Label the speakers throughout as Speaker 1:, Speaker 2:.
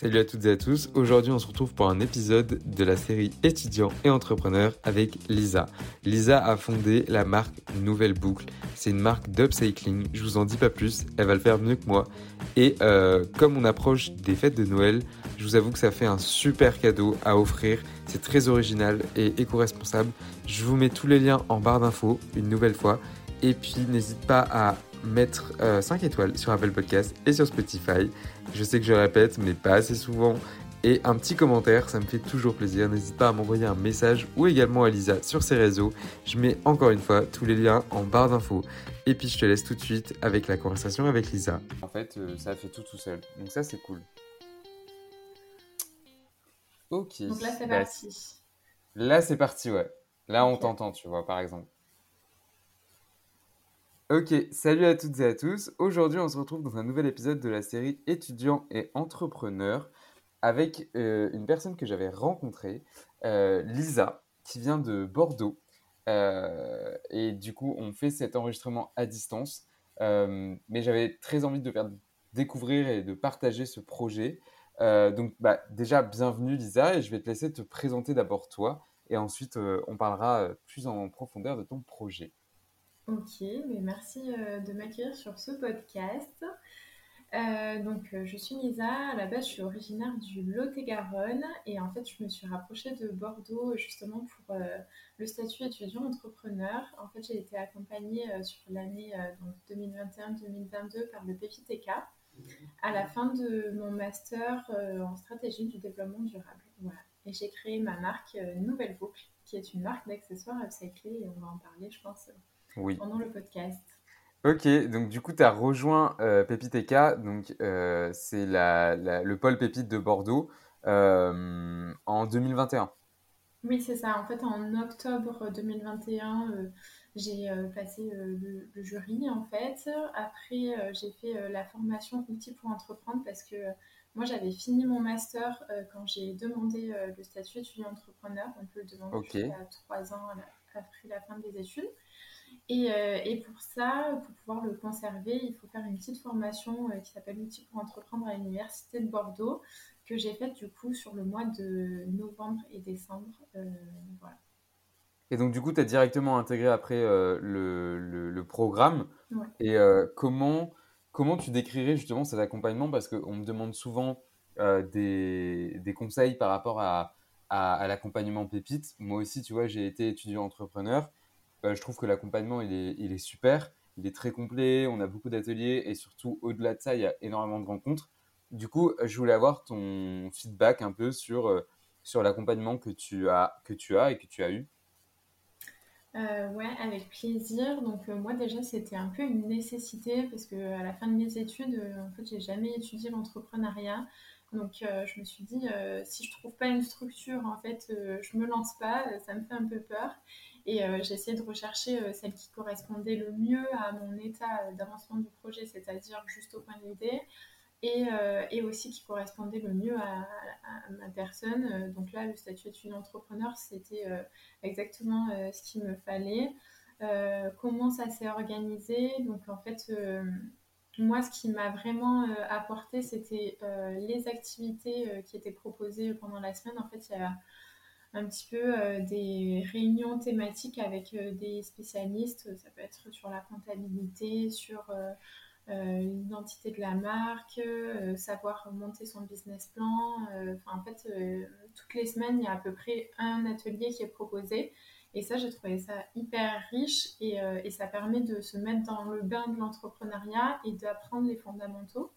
Speaker 1: Salut à toutes et à tous. Aujourd'hui, on se retrouve pour un épisode de la série étudiants et entrepreneurs avec Lisa. Lisa a fondé la marque Nouvelle Boucle. C'est une marque d'upcycling. Je vous en dis pas plus. Elle va le faire mieux que moi. Et euh, comme on approche des fêtes de Noël, je vous avoue que ça fait un super cadeau à offrir. C'est très original et éco-responsable. Je vous mets tous les liens en barre d'infos une nouvelle fois. Et puis n'hésite pas à mettre 5 euh, étoiles sur Apple Podcast et sur Spotify. Je sais que je répète, mais pas assez souvent. Et un petit commentaire, ça me fait toujours plaisir. N'hésite pas à m'envoyer un message ou également à Lisa sur ses réseaux. Je mets encore une fois tous les liens en barre d'infos. Et puis je te laisse tout de suite avec la conversation avec Lisa. En fait, euh, ça fait tout tout seul. Donc ça, c'est cool.
Speaker 2: Ok. Donc là, c'est bah, parti.
Speaker 1: Là, c'est parti, ouais. Là, on t'entend, tu vois, par exemple. Ok, salut à toutes et à tous. Aujourd'hui, on se retrouve dans un nouvel épisode de la série Étudiants et entrepreneurs avec euh, une personne que j'avais rencontrée, euh, Lisa, qui vient de Bordeaux. Euh, et du coup, on fait cet enregistrement à distance. mais j'avais très envie de faire découvrir et de partager ce projet. donc, bah, déjà, bienvenue Lisa, et je vais te laisser te présenter d'abord toi, et ensuite, on parlera plus en profondeur de ton projet.
Speaker 2: Ok, mais merci euh, de m'accueillir sur ce podcast. Euh, donc, euh, je suis Lisa. À la base, je suis originaire du Lot-et-Garonne et en fait, je me suis rapprochée de Bordeaux justement pour le statut étudiant entrepreneur. En fait, j'ai été accompagnée sur l'année 2021-2022 par le PPTK à la fin de mon master en stratégie du développement durable. Voilà. Et j'ai créé ma marque Nouvelle Boucle, qui est une marque d'accessoires upcyclés et on va en parler, je pense, oui. pendant le podcast.
Speaker 1: Ok, donc du coup, tu as rejoint euh, Pépite donc euh, c'est la, le pôle Pépite de Bordeaux, euh, en 2021.
Speaker 2: Oui, c'est ça. En fait, en octobre 2021, euh, j'ai passé le, jury, en fait. Après, j'ai fait la formation Outils pour entreprendre parce que moi, j'avais fini mon master quand j'ai demandé le statut étudiant entrepreneur. On peut le demander à trois ans après la fin des études. Euh, et, pour ça, pour pouvoir le conserver, il faut faire une petite formation euh, qui s'appelle Outils pour entreprendre à l'Université de Bordeaux, que j'ai faite du coup sur le mois de novembre et décembre. Euh, voilà.
Speaker 1: Et donc, du coup, tu as directement intégré après le, le, programme. Et comment, comment tu décrirais justement cet accompagnement? Parce qu'on me demande souvent des, des, conseils par rapport à, à, à l'accompagnement Pépite. Moi aussi, tu vois, j'ai été étudiant entrepreneur. Euh, je trouve que l'accompagnement, il est, super, il est très complet, on a beaucoup d'ateliers et surtout, au-delà de ça, il y a énormément de rencontres. Du coup, je voulais avoir ton feedback un peu sur, euh, l'accompagnement que, tu as, et que tu as eu.
Speaker 2: Euh, ouais, avec plaisir. Donc moi déjà c'était un peu une nécessité parce que à la fin de mes études, en fait j'ai jamais étudié l'entrepreneuriat. Donc je me suis dit si je trouve pas une structure en fait je me lance pas, ça me fait un peu peur. Et euh, j'ai essayé de rechercher euh, celle qui correspondait le mieux à mon état d'avancement du projet, c'est-à-dire juste au point d'idée, et, euh, et, aussi qui correspondait le mieux à, ma personne. Donc là, le statut d'étudiant entrepreneur, c'était exactement ce qu'il me fallait. comment ça s'est organisé? Donc en fait, moi, ce qui m'a vraiment apporté, c'était les activités qui étaient proposées pendant la semaine. En fait, il y a un petit peu euh, des réunions thématiques avec euh, des spécialistes. Ça peut être sur la comptabilité, sur euh, l'identité de la marque, savoir monter son business plan. en fait, toutes les semaines, il y a à peu près un atelier qui est proposé. Et ça, j'ai trouvé ça hyper riche et, et, ça permet de se mettre dans le bain de l'entrepreneuriat et d'apprendre les fondamentaux.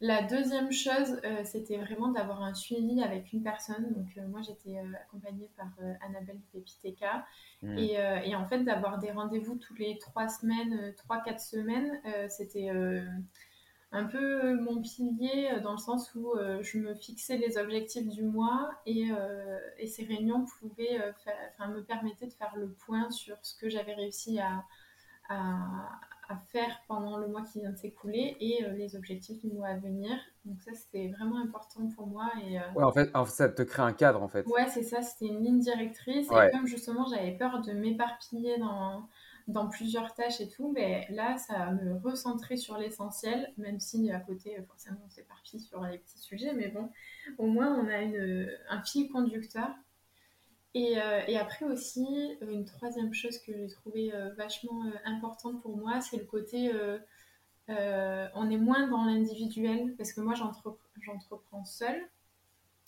Speaker 2: La deuxième chose, euh, c'était vraiment d'avoir un suivi avec une personne. Donc, euh, moi, j'étais euh, accompagnée par Annabelle Pepiteka. Mmh. Et, en fait, d'avoir des rendez-vous tous les trois semaines, trois, quatre semaines, c'était un peu mon pilier dans le sens où je me fixais les objectifs du mois et, ces réunions pouvaient me permettaient de faire le point sur ce que j'avais réussi à, à faire pendant le mois qui vient de s'écouler et euh, les objectifs du mois à venir. Donc ça, c'était vraiment important pour moi. Et,
Speaker 1: euh, Ouais, en fait, ça te crée un cadre, en fait.
Speaker 2: Ouais, c'est ça, c'était une ligne directrice. Et comme justement, j'avais peur de m'éparpiller dans, dans plusieurs tâches et tout, mais ben, là, ça me recentrer sur l'essentiel, même si à côté, forcément, on s'éparpille sur les petits sujets, mais bon, au moins, on a une, un fil conducteur. Et, euh, et, après aussi, une troisième chose que j'ai trouvé euh, vachement euh, importante pour moi, c'est le côté, on est moins dans l'individuel, parce que moi, j'entreprends seule.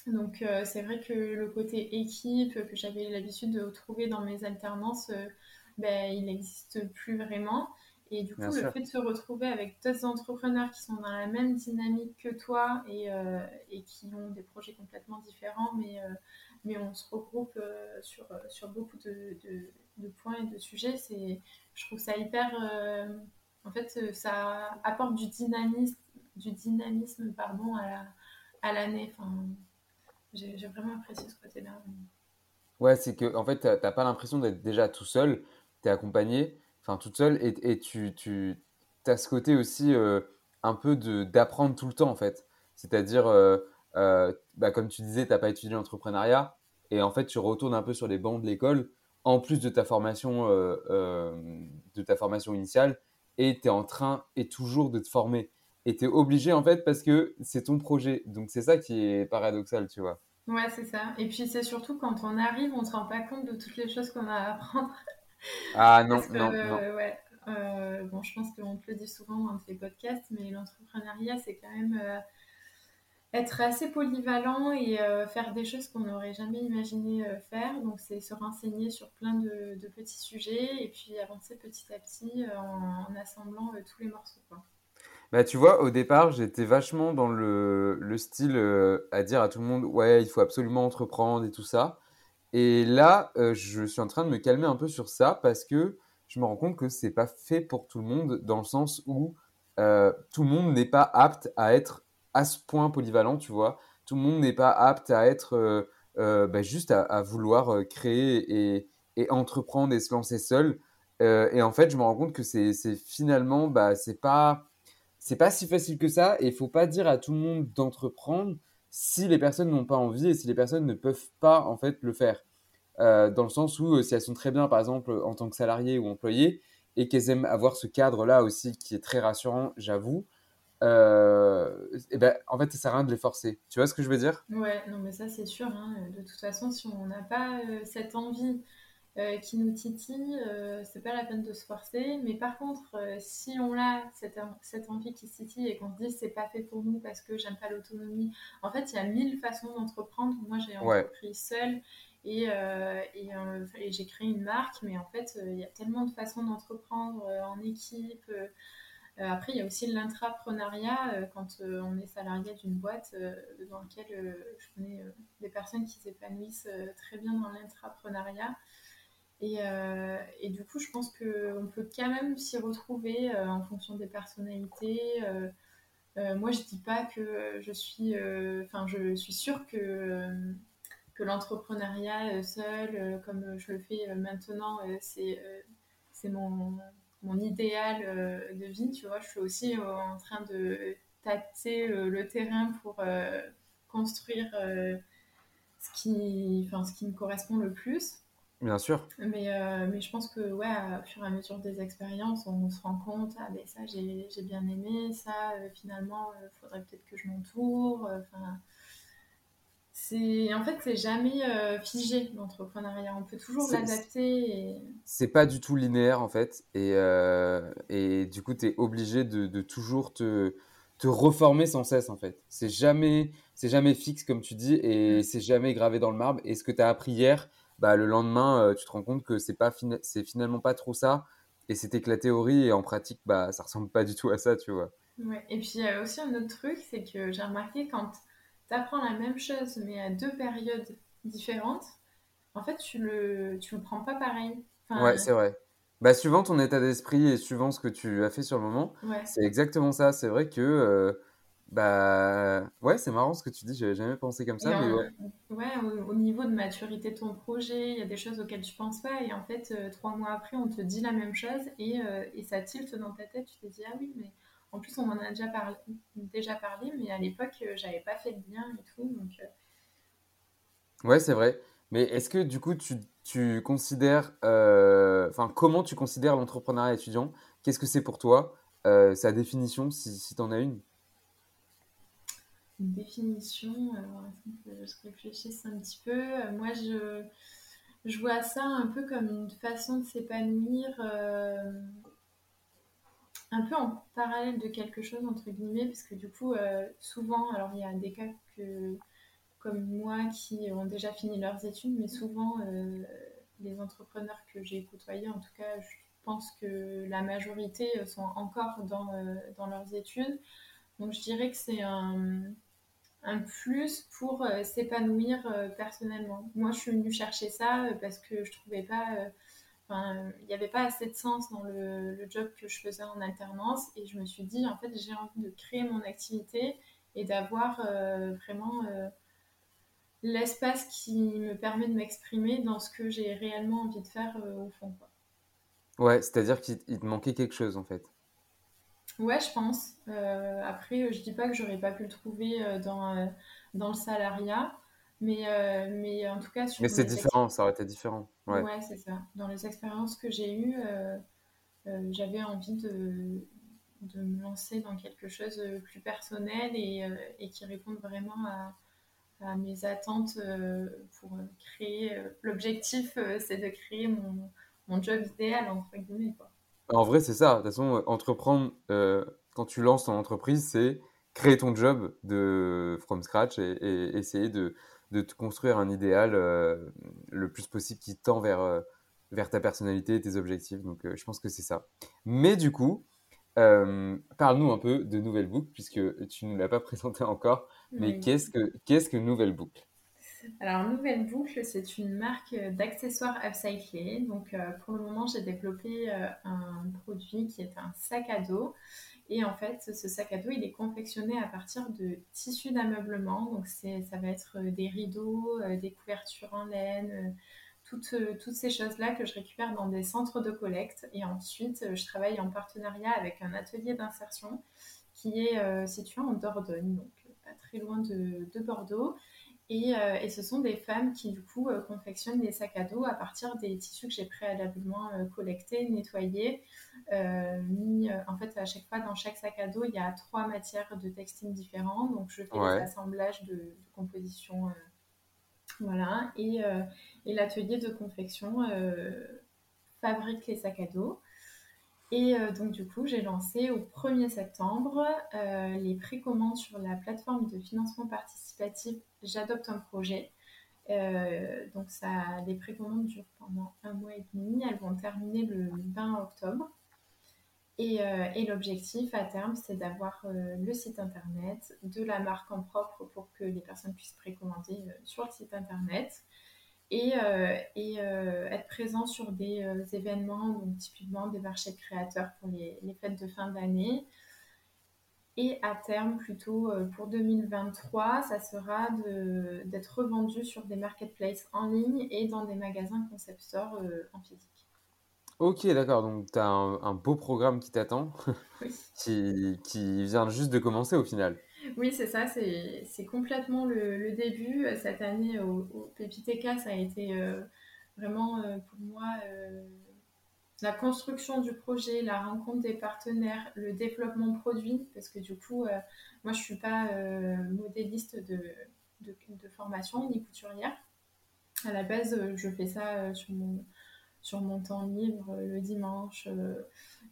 Speaker 2: Donc c'est vrai que le côté équipe que j'avais l'habitude de trouver dans mes alternances, ben, il n'existe plus vraiment. Et du coup, le fait de se retrouver avec d'autres entrepreneurs qui sont dans la même dynamique que toi et, et qui ont des projets complètement différents, mais, mais on se regroupe euh, sur, sur beaucoup de, de, points et de sujets, je trouve ça hyper. en fait, ça apporte du dynamisme, du dynamisme pardon, à, l'année. enfin, j'ai, vraiment apprécié ce côté-là.
Speaker 1: Ouais, c'est que en fait, tu n'as pas l'impression d'être déjà tout seul, tu es accompagné enfin toute seule, et, et tu, tu as ce côté aussi euh, un peu d'apprendre tout le temps en fait. C'est-à-dire, euh, euh, bah, comme tu disais, tu n'as pas étudié l'entrepreneuriat, et en fait tu retournes un peu sur les bancs de l'école, en plus de ta formation, de ta formation initiale, et tu es en train et toujours de te former. Et tu es obligé en fait parce que c'est ton projet. Donc c'est ça qui est paradoxal, tu vois.
Speaker 2: Ouais, c'est ça. Et puis c'est surtout quand on arrive, on ne se rend pas compte de toutes les choses qu'on a à apprendre.
Speaker 1: Ah non, non, non.
Speaker 2: Ouais, euh, bon, je pense qu'on te le dit souvent dans tes podcasts, mais l'entrepreneuriat, c'est quand même euh, être assez polyvalent et euh, faire des choses qu'on n'aurait jamais imaginé faire. Donc, c'est se renseigner sur plein de, petits sujets et puis avancer petit à petit en, assemblant tous les morceaux.
Speaker 1: Bah, tu vois, au départ, j'étais vachement dans le, le style à dire à tout le monde, ouais, il faut absolument entreprendre et tout ça. Et là, euh, je suis en train de me calmer un peu sur ça parce que je me rends compte que c'est pas fait pour tout le monde dans le sens où euh, tout le monde n'est pas apte à être à ce point polyvalent, tu vois. Tout le monde n'est pas apte à être euh, bah, juste à, vouloir créer et, entreprendre et se lancer seul. et en fait, je me rends compte que c'est finalement, bah, c'est pas, c'est pas si facile que ça. Et il faut pas dire à tout le monde d'entreprendre si les personnes n'ont pas envie et si les personnes ne peuvent pas en fait le faire. Euh, dans le sens où euh, si elles sont très bien par exemple en tant que salariées ou employées et qu'elles aiment avoir ce cadre-là aussi qui est très rassurant, j'avoue, euh, et eh ben, en fait, ça sert à rien de les forcer. Tu vois ce que je veux dire?
Speaker 2: Ouais, non, mais ça, c'est sûr. Hein. De toute façon, si on n'a pas cette envie euh, qui nous titille, euh, c'est pas la peine de se forcer. Mais par contre, euh, si on a cette, cette, envie qui titille et qu'on se dit c'est pas fait pour nous parce que j'aime pas l'autonomie, en fait, il y a mille façons d'entreprendre. Moi, j'ai entrepris seule et, et, et j'ai créé une marque, mais en fait, il y a tellement de façons d'entreprendre en équipe. Après, il y a aussi l'intrapreneuriat quand on est salarié d'une boîte dans laquelle je connais des personnes qui s'épanouissent très bien dans l'intrapreneuriat. Et, euh, du coup, je pense qu'on peut quand même s'y retrouver euh, en fonction des personnalités. Euh, moi, je dis pas que je suis. Enfin, je suis sûre que, que l'entrepreneuriat seul, comme je le fais maintenant, c'est mon, mon, idéal de vie. Tu vois, je suis aussi en train de tâter le terrain pour construire ce, qui, enfin, ce qui me correspond le plus.
Speaker 1: Bien sûr.
Speaker 2: Mais, euh, mais je pense que, ouais, au fur et à mesure des expériences, on se rend compte, ah ben ça, j'ai bien aimé, ça, euh, finalement, il euh, faudrait peut-être que je m'entoure. Enfin, c'est en fait, c'est jamais figé l'entrepreneuriat. On peut toujours l'adapter. Et...
Speaker 1: C'est pas du tout linéaire, en fait. Et, et du coup, tu es obligé de, de, toujours te, te reformer sans cesse, en fait. C'est jamais, jamais fixe, comme tu dis, et mm. c'est jamais gravé dans le marbre. Et ce que tu as appris hier, bah, le lendemain, euh, tu te rends compte que c'est pas c'est finalement pas trop ça. Et c'était que la théorie et en pratique, bah, ça ressemble pas du tout à ça, tu vois.
Speaker 2: Ouais. Et puis, il y a aussi un autre truc, c'est que j'ai remarqué quand tu apprends la même chose, mais à deux périodes différentes, en fait, tu le, tu le prends pas pareil.
Speaker 1: ouais, c'est vrai. Bah, suivant ton état d'esprit et suivant ce que tu as fait sur le moment, c'est exactement ça. C'est vrai que euh, bah ouais, c'est marrant ce que tu dis, j'avais jamais pensé comme ça.
Speaker 2: Mais ouais, au, niveau de maturité de ton projet, il y a des choses auxquelles tu penses pas et en fait, euh, trois mois après, on te dit la même chose et, euh, et, ça tilte dans ta tête. Tu te dis, ah oui, mais en plus, on en a déjà parlé, déjà parlé mais à l'époque, euh, j'avais pas fait de lien et tout. Donc,
Speaker 1: Ouais, c'est vrai. Mais est-ce que du coup, tu tu considères, euh, enfin, comment tu considères l'entrepreneuriat étudiant? Qu'est-ce que c'est pour toi Sa définition, si, si tu en as une?
Speaker 2: Une définition, alors je réfléchisse un petit peu. Moi, je, je vois ça un peu comme une façon de s'épanouir un peu en parallèle de quelque chose, entre guillemets, parce que du coup, euh, souvent, alors il y a des cas que, comme moi qui ont déjà fini leurs études, mais souvent, euh, les entrepreneurs que j'ai côtoyés, en tout cas, je pense que la majorité sont encore dans, euh, dans leurs études. Donc je dirais que c'est un, un, plus pour s'épanouir personnellement. Moi, je suis venue chercher ça parce que je trouvais pas il n'y avait pas assez de sens dans le, job que je faisais en alternance et je me suis dit, en fait, j'ai envie de créer mon activité et d'avoir euh, vraiment euh, l'espace qui me permet de m'exprimer dans ce que j'ai réellement envie de faire euh, au fond. Quoi.
Speaker 1: Ouais, c'est-à-dire qu'il te manquait quelque chose en fait.
Speaker 2: Ouais, je pense. après, je dis pas que j'aurais pas pu le trouver dans, dans le salariat, mais, euh, mais en tout cas,
Speaker 1: Mais c'est différent, ça aurait été différent.
Speaker 2: Ouais, ouais c'est ça. Dans les expériences que j'ai eues, euh, euh, j'avais envie de, de me lancer dans quelque chose de plus personnel et, et qui réponde vraiment à, à mes attentes pour créer. L'objectif, c'est de créer mon, mon, job idéal, entre guillemets. Quoi.
Speaker 1: En vrai, c'est ça. De toute façon, entreprendre, quand tu lances ton entreprise, c'est créer ton job de from scratch et essayer de de te construire un idéal euh, le plus possible qui tend vers, euh, vers ta personnalité et tes objectifs. Donc, euh, je pense que c'est ça. Mais du coup, parle-nous un peu de Nouvelle Boucle, puisque tu ne l'as pas présenté encore. Mais qu'est-ce que, qu'est-ce que Nouvelle Boucle?
Speaker 2: Alors, Nouvelle Boucle, c'est une marque d'accessoires upcyclés. Donc, pour le moment, j'ai développé un produit qui est un sac à dos et en fait, ce sac à dos, il est confectionné à partir de tissus d'ameublement. Donc, ça va être euh, des rideaux, euh, des couvertures en laine, euh, toutes, ces choses-là que je récupère dans des centres de collecte. Et ensuite, je travaille en partenariat avec un atelier d'insertion qui est situé en Dordogne, donc pas très loin de Bordeaux. Euh, et, ce sont des femmes qui, du coup, euh, confectionnent des sacs à dos à partir des tissus que j'ai préalablement euh, collectés, nettoyés, mis. en fait, à chaque fois, dans chaque sac à dos, il y a trois matières de textile différentes. Donc, je fais des assemblages de, composition. voilà. Et, et l'atelier de confection fabrique les sacs à dos. Et donc du coup, j'ai lancé au 1er septembre les précommandes sur la plateforme de financement participatif j'adopte un projet. Euh, donc ça, les précommandes durent pendant un mois et demi. Elles vont terminer le 20 octobre. Et, euh, et l'objectif à terme, c'est d'avoir euh, le site internet, de la marque en propre pour que les personnes puissent précommander sur le site internet et, et être présent sur des événements, donc typiquement des marchés de créateurs pour les, les fêtes de fin d'année, et à terme, plutôt euh, pour 2023, ça sera d'être revendu sur des marketplaces en ligne et dans des magasins concept store euh, en physique.
Speaker 1: Ok, d'accord. Donc, tu as un, beau programme qui t'attend, qui, qui, vient juste de commencer au final.
Speaker 2: Oui, c'est ça. C'est complètement le, début. Cette année, au, au PPTK, ça a été euh, vraiment pour moi la construction du projet, la rencontre des partenaires, le développement produit, parce que du coup, euh, moi, je ne suis pas euh, modéliste de, de, formation ni couturière. À la base, euh, je fais ça sur, mon, sur mon temps libre le dimanche.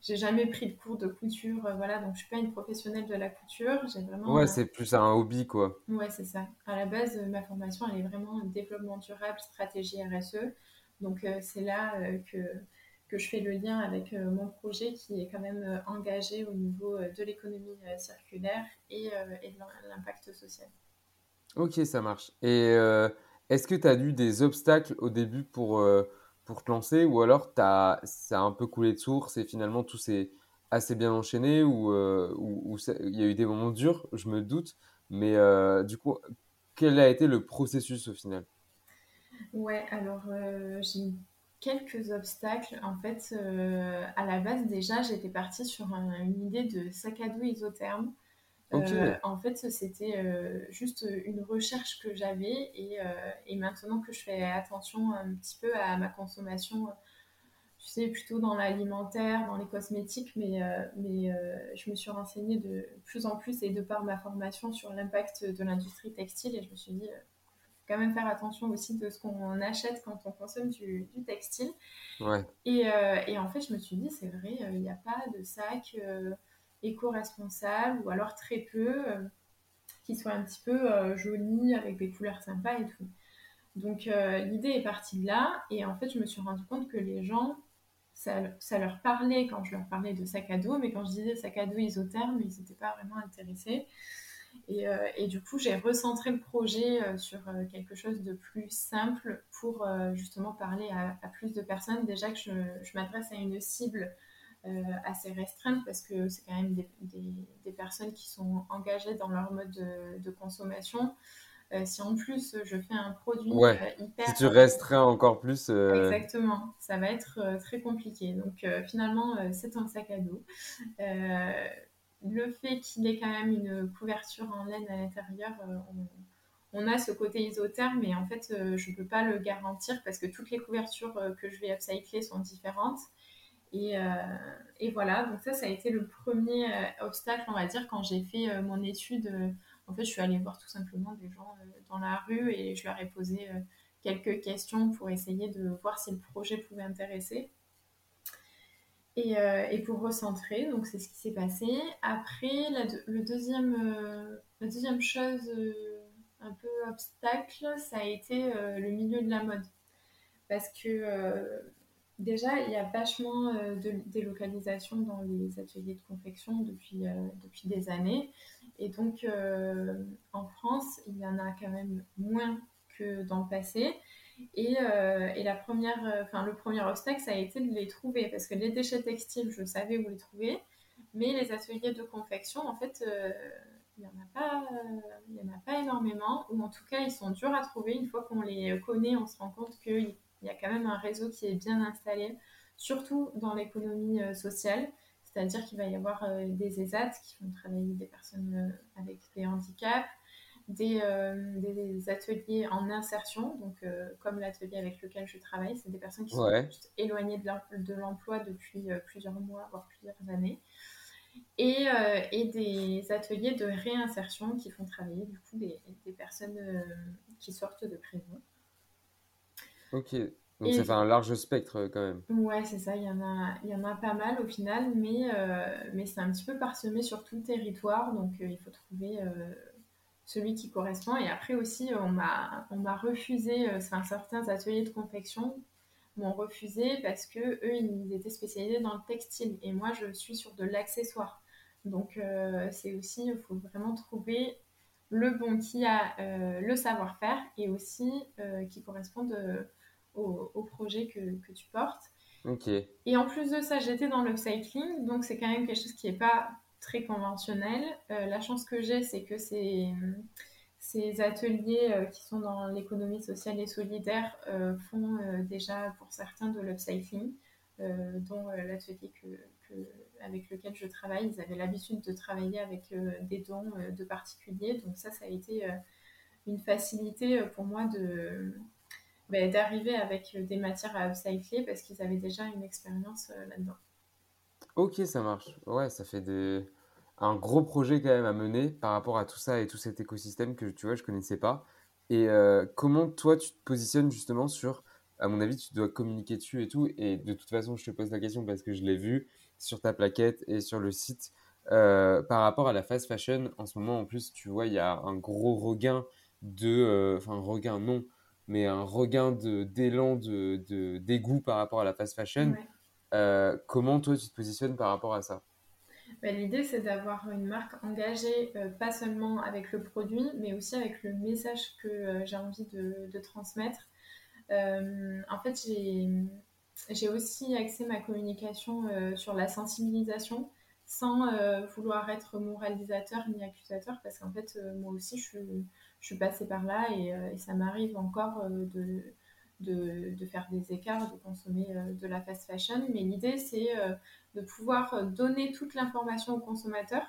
Speaker 2: J'ai jamais pris de cours de couture, voilà, donc je suis pas une professionnelle de la couture. J'ai vraiment.
Speaker 1: Ouais, c'est plus un hobby, quoi.
Speaker 2: Ouais, c'est ça. À la base, ma formation, elle est vraiment développement durable, stratégie RSE. Donc, c'est là que que je fais le lien avec euh, mon projet qui est quand même euh, engagé au niveau euh, de l'économie circulaire et, et de l'impact social.
Speaker 1: Ok, ça marche. Et est-ce que tu as eu des obstacles au début pour, pour te lancer ou alors ça a un peu coulé de source et finalement tout s'est assez bien enchaîné ou il y a eu des moments durs, je me doute, mais du coup, quel a été le processus au final?
Speaker 2: Ouais, alors j'ai quelques obstacles. En fait, euh, à la base, déjà, j'étais partie sur une idée de sac à dos isotherme. En fait, c'était juste une recherche que j'avais et, et, maintenant que je fais attention un petit peu à ma consommation tu sais, plutôt dans l'alimentaire, dans les cosmétiques, mais, euh, mais euh, je me suis renseignée de plus en plus et de par ma formation sur l'impact de l'industrie textile et je me suis dit, euh, faut quand même faire attention aussi de ce qu'on achète quand on consomme du, du textile. Ouais. Et, et, en fait, je me suis dit, c'est vrai, il n'y a pas de sac éco-responsable ou alors très peu qui soit un petit peu joli avec des couleurs sympas et tout. Donc l'idée est partie de là et en fait je me suis rendu compte que les gens ça, leur parlait quand je leur parlais de sac à dos, mais quand je disais sac à dos isotherme, ils n'étaient pas vraiment intéressés. Et, euh, du coup, j'ai recentré le projet euh, sur euh, quelque chose de plus simple pour justement parler à, plus de personnes. Déjà que je m'adresse à une cible assez restreinte parce que c'est quand même des, des, des, personnes qui sont engagées dans leur mode de, de consommation. Euh, si en plus je fais un produit
Speaker 1: euh, hyper. Si tu resterais encore plus.
Speaker 2: Euh, Exactement, ça va être très compliqué. Donc finalement, c'est un sac à dos. le fait qu'il ait quand même une couverture en laine à l'intérieur, on, a ce côté isotherme, mais en fait, je ne peux pas le garantir parce que toutes les couvertures que je vais upcycler sont différentes. Et, et, voilà, donc ça, ça a été le premier obstacle, on va dire, quand j'ai fait mon étude en fait, je suis allée voir tout simplement des gens euh, dans la rue et je leur ai posé euh, quelques questions pour essayer de voir si le projet pouvait intéresser. Et, euh, et pour recentrer, donc c'est ce qui s'est passé. Après, la, le deuxième, la deuxième chose un peu obstacle, ça a été le milieu de la mode. Parce que déjà, il y a vachement de délocalisation dans les ateliers de confection depuis, depuis des années. Et donc, euh, en France, il y en a quand même moins que dans le passé. Et, euh, et la première, enfin, le premier obstacle, ça a été de les trouver. Parce que les déchets textiles, je savais où les trouver. Mais les ateliers de confection, en fait, euh, il n'y en, a en a pas énormément. Ou en tout cas, ils sont durs à trouver. Une fois qu'on les connaît, on se rend compte qu'il y a quand même un réseau qui est bien installé, surtout dans l'économie sociale. C'est-à-dire qu'il va y avoir euh, des ESAT qui vont travailler des personnes euh, avec des handicaps, des, euh, des, ateliers en insertion, donc comme l'atelier avec lequel je travaille, c'est des personnes qui sont juste éloignées de l'emploi depuis plusieurs mois, voire plusieurs années. Et, et, des ateliers de réinsertion qui font travailler du coup des, des personnes qui sortent de prison.
Speaker 1: Ok, donc ça fait un large spectre quand même.
Speaker 2: Ouais, c'est ça, il y, en a, il y en a pas mal au final, mais, euh, mais c'est un petit peu parsemé sur tout le territoire, donc euh, il faut trouver euh, celui qui correspond. Et après aussi, on m'a, on m'a refusé, certains ateliers de confection m'ont refusé parce que eux, ils étaient spécialisés dans le textile, et moi, je suis sur de l'accessoire. Donc c'est aussi, il faut vraiment trouver le bon qui a le savoir-faire et aussi qui corresponde au, projet que, que, tu portes. Et en plus de ça, j'étais dans l'upcycling, donc c'est quand même quelque chose qui n'est pas très conventionnel. Euh, la chance que j'ai, c'est que ces, ces ateliers euh, qui sont dans l'économie sociale et solidaire euh, font déjà pour certains de l'upcycling, dont l'atelier que, avec lequel je travaille, ils avaient l'habitude de travailler avec des dons de particuliers, donc ça, ça a été une facilité pour moi de d'arriver avec des matières à upcycler parce qu'ils avaient déjà une expérience euh, là-dedans.
Speaker 1: Ok, ça marche. Ouais, ça fait un gros projet quand même à mener par rapport à tout ça et tout cet écosystème que tu vois, je connaissais pas. Et euh, comment toi tu te positionnes justement sur, à mon avis, tu dois communiquer dessus et tout. Et de toute façon, je te pose la question parce que je l'ai vu sur ta plaquette et sur le site. Euh, par rapport à la fast fashion, en ce moment, en plus, tu vois, il y a un gros regain de. Enfin, regain, non mais un regain d'élan, de, de, dégoût par rapport à la fast fashion. Euh, comment toi tu te positionnes par rapport à ça?
Speaker 2: Bah, L'idée c'est d'avoir une marque engagée, euh, pas seulement avec le produit, mais aussi avec le message que euh, j'ai envie de, de transmettre. en fait, j'ai aussi axé ma communication sur la sensibilisation sans vouloir être moralisateur ni accusateur, parce qu'en fait, moi aussi, je suis je suis passée par là et, euh, ça m'arrive encore euh, de, de, faire des écarts, de consommer euh, de la fast fashion. Mais l'idée, c'est de pouvoir donner toute l'information au consommateur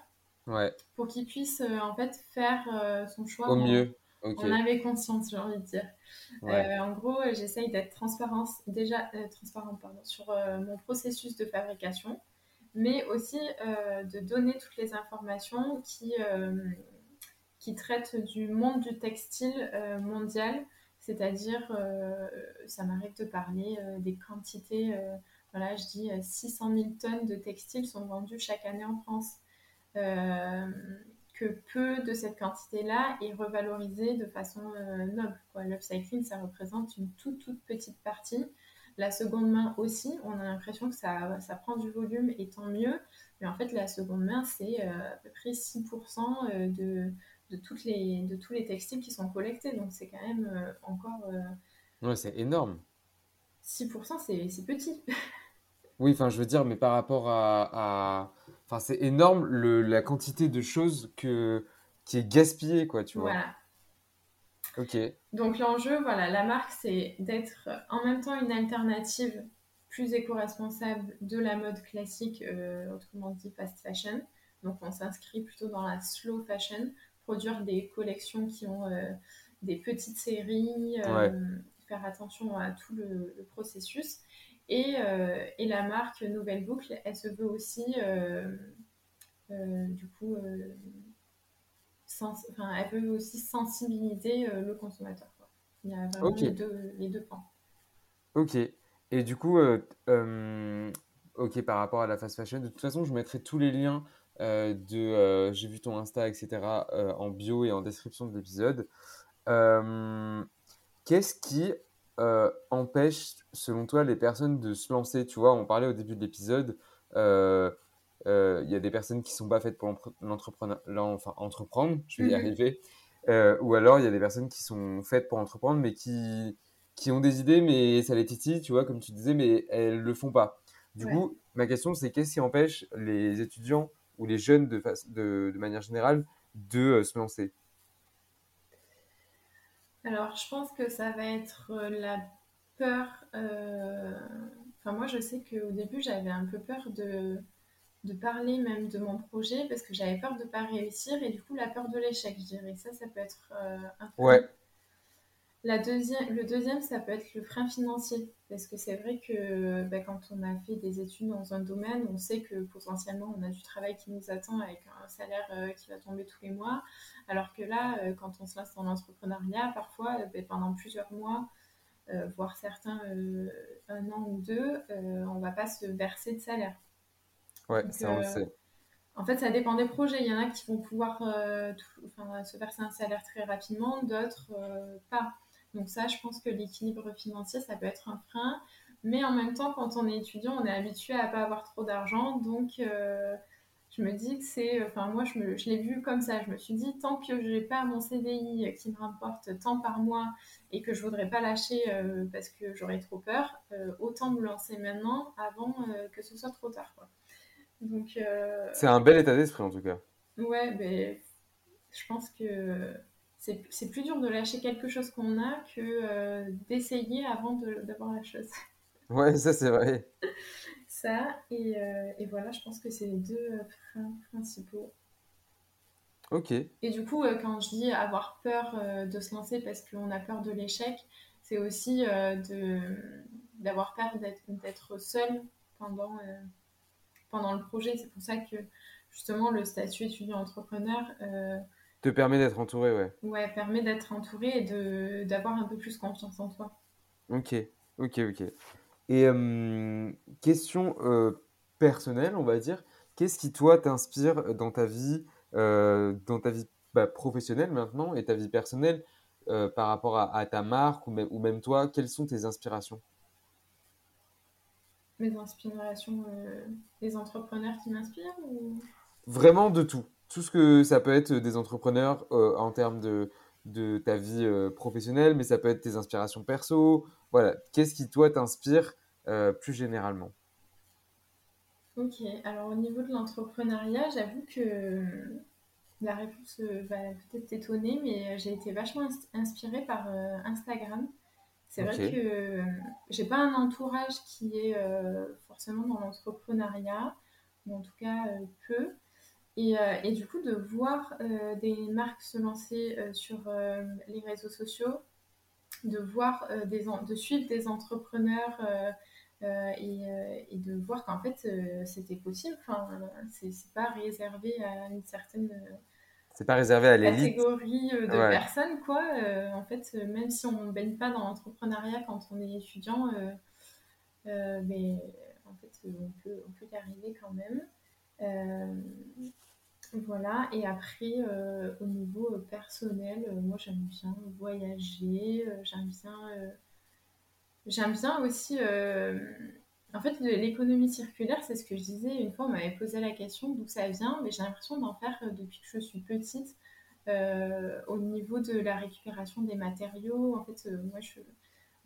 Speaker 1: Ouais.
Speaker 2: Pour qu'il puisse en fait faire son choix.
Speaker 1: Au mieux.
Speaker 2: On avait conscience, j'ai envie de dire. en gros, j'essaye d'être transparente, déjà transparente pardon, sur mon processus de fabrication, mais aussi de donner toutes les informations qui, qui traitent du monde du textile mondial, c'est-à-dire, ça m'arrive de parler des quantités voilà, je dis 600 000 tonnes de textiles sont vendues chaque année en France. Euh, que peu de cette quantité-là est revalorisée de façon euh, noble. L'upcycling, ça représente une toute, toute petite partie. La seconde main aussi, on a l'impression que ça, ça, prend du volume et tant mieux. Mais en fait, la seconde main, c'est euh, à peu près 6% de, de, toutes les, de tous les textiles qui sont collectés. Donc c'est quand même encore...
Speaker 1: Ouais, c'est énorme.
Speaker 2: 6%, c'est petit.
Speaker 1: Oui, enfin, je veux dire, mais par rapport à, enfin, c'est énorme le, la quantité de choses que qui est gaspillée, quoi, tu vois. Voilà. Ok.
Speaker 2: Donc l'enjeu, voilà, la marque, c'est d'être en même temps une alternative plus éco-responsable de la mode classique, euh, autrement dit fast fashion. Donc on s'inscrit plutôt dans la slow fashion, produire des collections qui ont euh, des petites séries, euh, faire attention à tout le processus. Et, euh, et, la marque Nouvelle Boucle, elle se veut aussi, du coup, enfin, elle veut aussi sensibiliser le consommateur. Il y a vraiment les, deux, les deux pans.
Speaker 1: Ok. Et du coup, ok, par rapport à la fast fashion, de toute façon, je mettrai tous les liens de j'ai vu ton Insta, etc., en bio et en description de l'épisode. Qu'est-ce qui euh, empêche, selon toi, les personnes de se lancer? Tu vois, on parlait au début de l'épisode, euh, euh, il y a des personnes qui sont pas faites pour l'entrepreneur, enfin entreprendre, je vais y mhm. arriver, ou alors il y a des personnes qui sont faites pour entreprendre, mais qui qui ont des idées, mais ça les titille, tu vois, comme tu disais, mais elles le font pas. Du coup, ma question, c'est qu'est-ce qui empêche les étudiants ou les jeunes de, de, de manière générale de se lancer
Speaker 2: alors, je pense que ça va être euh, la peur. Euh, enfin, moi, je sais qu'au début, j'avais un peu peur de, de parler même de mon projet parce que j'avais peur de ne pas réussir et du coup, la peur de l'échec, je dirais. Ça, ça peut être euh, un peu.
Speaker 1: Ouais.
Speaker 2: La deuxième, le deuxième, ça peut être le frein financier. Parce que c'est vrai que bah, quand on a fait des études dans un domaine, on sait que potentiellement on a du travail qui nous attend avec un salaire euh, qui va tomber tous les mois. Alors que là, euh, quand on se lance dans l'entrepreneuriat, parfois euh, bah, pendant plusieurs mois, voire certains un an ou deux, on ne va pas se verser de salaire.
Speaker 1: Ouais, ça on le sait.
Speaker 2: En fait, ça dépend des projets. Il y en a qui vont pouvoir se verser un salaire très rapidement, d'autres pas. Donc ça, je pense que l'équilibre financier, ça peut être un frein. Mais en même temps, quand on est étudiant, on est habitué à pas avoir trop d'argent. Donc, euh, je me dis que c'est... Enfin, moi, je, je l'ai vu comme ça. Je me suis dit, tant que je n'ai pas mon CDI qui me rapporte tant par mois et que je voudrais pas lâcher euh, parce que j'aurais trop peur, euh, autant me lancer maintenant avant que ce soit trop tard. Donc...
Speaker 1: c'est un bel état d'esprit, en tout cas.
Speaker 2: Ouais, ben, je pense que c'est plus dur de lâcher quelque chose qu'on a que euh, d'essayer avant d'avoir la chose.
Speaker 1: Ouais, ça c'est vrai.
Speaker 2: ça, et, euh, et, voilà, je pense que c'est les deux euh, freins principaux.
Speaker 1: Ok.
Speaker 2: Et du coup, quand je dis avoir peur de se lancer parce qu'on a peur de l'échec, c'est aussi d'avoir peur d'être seul pendant, pendant le projet. C'est pour ça que justement le statut étudiant-entrepreneur
Speaker 1: te permet d'être entouré, ouais.
Speaker 2: Ouais, permet d'être entouré et de, d'avoir un peu plus confiance en toi.
Speaker 1: Ok, ok, ok. Et euh, question euh, personnelle, on va dire, qu'est-ce qui toi t'inspire dans ta vie, euh, dans ta vie bah, professionnelle maintenant et ta vie personnelle par rapport à, ta marque ou même, ou même, toi, quelles sont tes inspirations?
Speaker 2: Mes inspirations, les entrepreneurs qui m'inspirent ou...
Speaker 1: Vraiment de tout tout ce que ça peut être des entrepreneurs euh, en termes de, de ta vie euh, professionnelle, mais ça peut être tes inspirations perso. Voilà, qu'est-ce qui toi t'inspire euh, plus généralement?
Speaker 2: Ok, alors au niveau de l'entrepreneuriat, j'avoue que la réponse va peut-être t'étonner, mais j'ai été vachement inspirée par Instagram. C'est vrai que j'ai pas un entourage qui est forcément dans l'entrepreneuriat, ou en tout cas peu. Et, et, du coup, de voir des marques se lancer sur les réseaux sociaux, de voir des de suivre des entrepreneurs et, et, de voir qu'en fait c'était possible. Enfin, c'est pas réservé à une certaine
Speaker 1: c'est pas réservé à l'élite.
Speaker 2: Catégorie de personnes, quoi. en fait, même si on ne baigne pas dans l'entrepreneuriat quand on est étudiant, mais en fait, on peut, on peut y arriver quand même. Voilà, et après, euh, au niveau euh, personnel, euh, moi j'aime bien voyager, j'aime bien, j'aime bien aussi, en fait, l'économie circulaire, c'est ce que je disais, une fois on m'avait posé la question d'où ça vient, mais j'ai l'impression d'en faire depuis que je suis petite, au niveau de la récupération des matériaux. En fait, moi, je,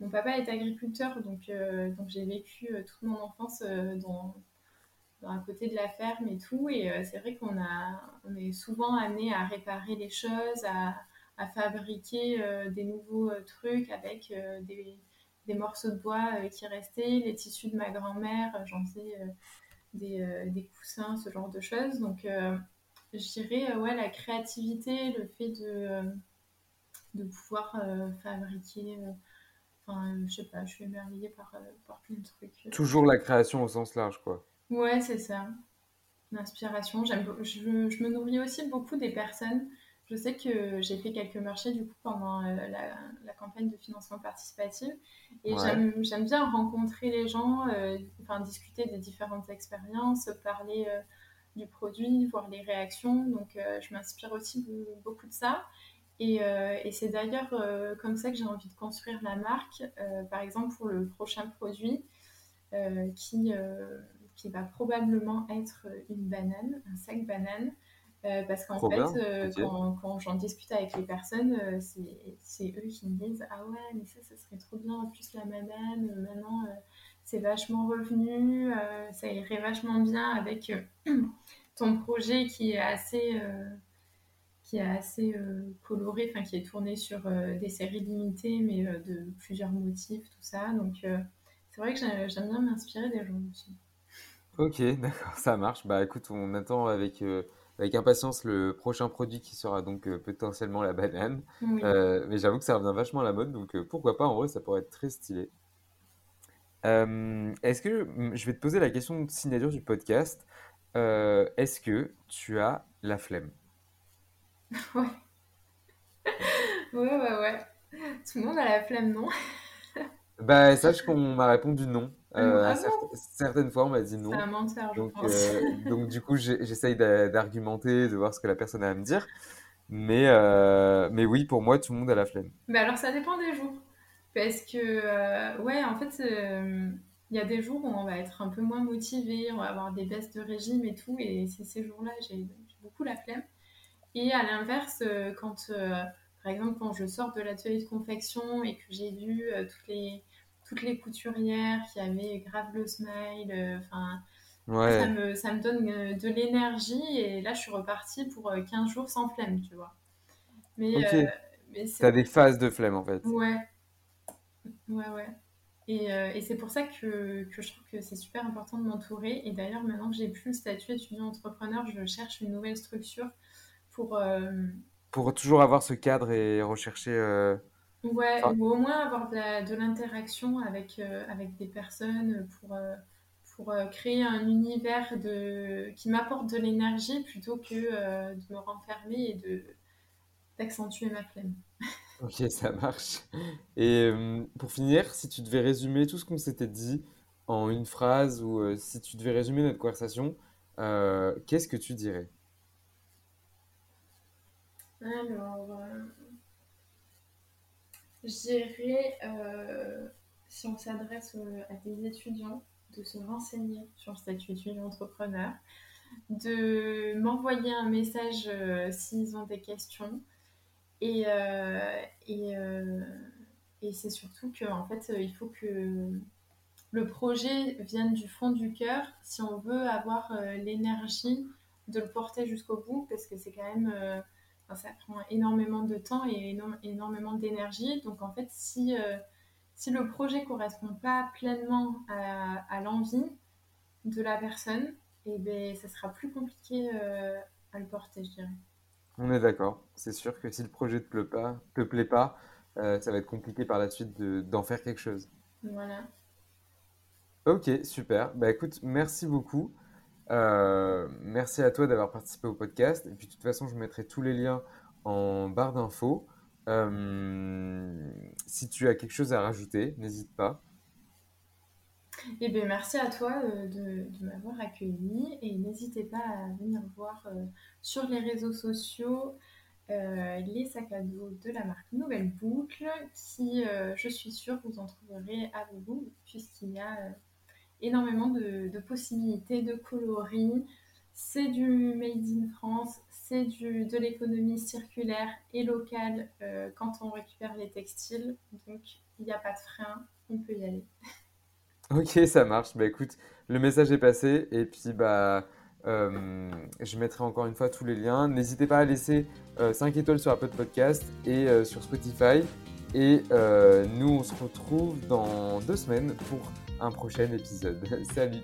Speaker 2: mon papa est agriculteur, donc, donc j'ai vécu toute mon enfance dans à côté de la ferme et tout. Et euh, c'est vrai qu'on a, on est souvent amené à réparer les choses, à, fabriquer euh, des nouveaux euh, trucs avec des, des, morceaux de bois qui restaient, les tissus de ma grand-mère, j'en sais, des, des, coussins, ce genre de choses. Donc, je dirais, ouais, la créativité, le fait de, de pouvoir fabriquer. Enfin, je sais pas, je suis émerveillée par, par plein de trucs.
Speaker 1: Toujours la création au sens large, quoi.
Speaker 2: Ouais, c'est ça. L'inspiration. J'aime, je, je me nourris aussi beaucoup des personnes. Je sais que j'ai fait quelques marchés du coup pendant euh, la, la, campagne de financement participatif et j'aime, j'aime bien rencontrer les gens, euh, enfin discuter des différentes expériences, parler euh, du produit, voir les réactions. Donc je m'inspire aussi beaucoup de ça. Et, et c'est d'ailleurs comme ça que j'ai envie de construire la marque. par exemple pour le prochain produit qui qui va probablement être une banane, un sac banane. Euh, parce qu'en fait, euh, quand, quand j'en discute avec les personnes, euh, c'est eux qui me disent Ah ouais, mais ça, ça serait trop bien. En plus, la banane, maintenant, c'est vachement revenu, ça irait vachement bien avec ton projet qui est assez, qui est assez coloré, enfin, qui est tourné sur des séries limitées, mais de plusieurs motifs, tout ça. Donc, c'est vrai que j'aime bien m'inspirer des gens aussi.
Speaker 1: Ok, d'accord, ça marche. Bah écoute, on attend avec, euh, avec impatience le prochain produit qui sera donc euh, potentiellement la banane. Euh, mais j'avoue que ça revient vachement à la mode, donc pourquoi pas, en vrai, ça pourrait être très stylé. est-ce que, mm, je vais te poser la question de signature du podcast, est-ce que tu as la flemme?
Speaker 2: Ouais. Ouais, ouais, ouais. Tout le monde a la flemme, non?
Speaker 1: Bah sache qu'on m'a répondu non. Euh, ah certaines fois, on m'a dit non.
Speaker 2: Un menteur, je
Speaker 1: donc,
Speaker 2: pense.
Speaker 1: Euh, donc, du coup, j'essaye d'argumenter, de voir ce que la personne a à me dire. Mais, euh, mais oui, pour moi, tout le monde a la flemme.
Speaker 2: Mais alors, ça dépend des jours. Parce que, ouais, en fait, il y a des jours où on va être un peu moins motivé, on va avoir des baisses de régime et tout. Et c'est ces jours-là, j'ai beaucoup la flemme. Et à l'inverse, quand, par exemple, quand je sors de l'atelier de confection et que j'ai vu toutes les toutes les couturières qui avaient grave le smile. Euh, enfin, ça, me, ça me donne euh, de l'énergie et là, je suis repartie pour 15 euh, jours sans flemme, tu vois.
Speaker 1: Mais, mais T'as des phases de flemme en fait.
Speaker 2: Ouais. Ouais, ouais. Et, et c'est pour ça que, que, je trouve que c'est super important de m'entourer. Et d'ailleurs, maintenant que j'ai plus le statut étudiant-entrepreneur, je cherche une nouvelle structure pour.
Speaker 1: Pour toujours avoir ce cadre et rechercher
Speaker 2: Ouais, ou au moins avoir de l'interaction avec, euh, avec des personnes pour, euh, pour euh, créer un univers de, qui m'apporte de l'énergie plutôt que de me renfermer et de, d'accentuer ma flemme.
Speaker 1: Ok, ça marche. Et pour finir, si tu devais résumer tout ce qu'on s'était dit en une phrase ou si tu devais résumer notre conversation, qu'est-ce que tu dirais?
Speaker 2: Alors, je dirais, euh, si on s'adresse à des étudiants, de se renseigner sur le statut étudiant-entrepreneur, de m'envoyer un message euh, s'ils ont des questions. Et, euh, et, et c'est surtout qu'en fait, il faut que le projet vienne du fond du cœur si on veut avoir l'énergie de le porter jusqu'au bout, parce que c'est quand même ça prend énormément de temps et énormément d'énergie. Donc en fait, si, euh, si le projet correspond pas pleinement à, l'envie de la personne, et eh ben, ça sera plus compliqué euh, le porter, je dirais.
Speaker 1: On est d'accord. C'est sûr que si le projet ne te plaît pas, te plaît pas ça va être compliqué par la suite d'en faire quelque chose.
Speaker 2: Voilà.
Speaker 1: Ok, super. Bah écoute, merci beaucoup. Euh, merci à toi d'avoir participé au podcast. Et puis de toute façon, je mettrai tous les liens en barre d'infos. Euh, si tu as quelque chose à rajouter, n'hésite pas.
Speaker 2: Eh bien, merci à toi euh, de, m'avoir accueilli et n'hésitez pas à venir voir sur les réseaux sociaux les sacs à dos de la marque Nouvelle Boucle qui, je suis sûre, vous en trouverez à vos goûts puisqu'il y a énormément de, possibilités, de coloris. C'est du made in France, c'est de l'économie circulaire et locale euh, quand on récupère les textiles. Donc il n'y a pas de frein, on peut y aller.
Speaker 1: Ok, ça marche. Bah écoute, le message est passé et puis bah euh, je mettrai encore une fois tous les liens. N'hésitez pas à laisser 5 euh, étoiles sur Apple Podcast et sur Spotify. Et nous, on se retrouve dans deux semaines pour un prochain épisode. Salut